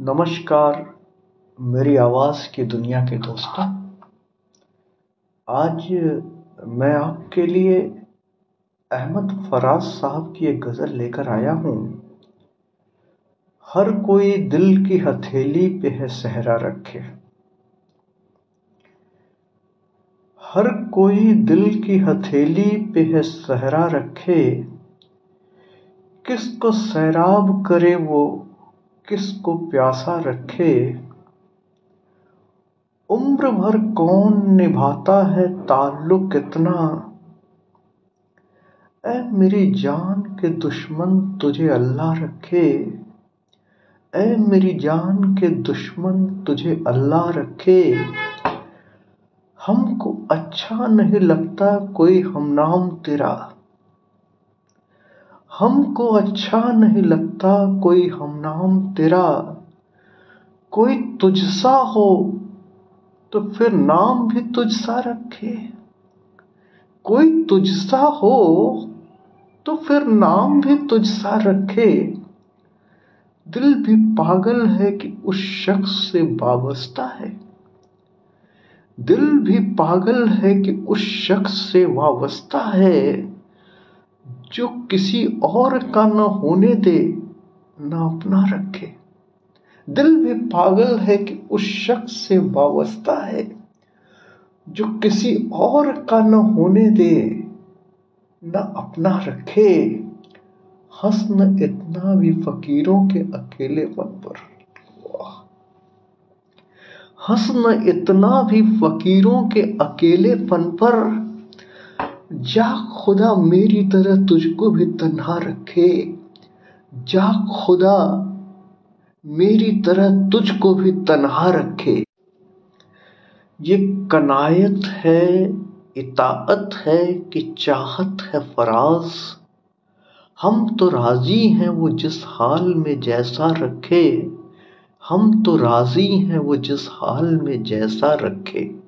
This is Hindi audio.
नमस्कार, मेरी आवाज़ की दुनिया के दोस्तों। आज मैं आपके लिए अहमद फराज साहब की एक गज़ल लेकर आया हूँ। हर कोई दिल की हथेली पे है सहरा रखे। हर कोई दिल की हथेली पे है सहरा रखे। किसको सैराब करे वो किसको प्यासा रखे? उम्र भर कौन निभाता है ताल्लुक इतना ऐ मेरी जान के दुश्मन तुझे अल्लाह रखे। ऐ मेरी जान के दुश्मन तुझे अल्लाह रखे। हमको अच्छा नहीं लगता कोई हम नाम तेरा। हमको अच्छा नहीं लगता कोई हम नाम तेरा। कोई तुझसा हो तो फिर नाम भी तुझसा रखे। कोई तुझसा हो तो फिर नाम भी तुझसा रखे। दिल भी पागल है कि उस शख्स से वाबस्ता है। दिल भी पागल है कि उस शख्स से वाबस्ता है। जो किसी और का न होने दे, ना अपना रखे। दिल भी पागल है कि उस शख्स से वाबस्ता है, जो किसी और का न होने दे, न अपना रखे। हसन इतना भी फकीरों के अकेले अकेलेपन पर। हसन इतना भी फकीरों के अकेलेपन पर जा खुदा मेरी तरह तुझको भी तन्हा रखे। जा खुदा मेरी तरह तुझको भी तन्हा रखे। ये कनायत है, इताअत है कि चाहत है फराज। हम तो राज़ी हैं वो जिस हाल में जैसा रखे। हम तो राज़ी हैं वो जिस हाल में जैसा रखे।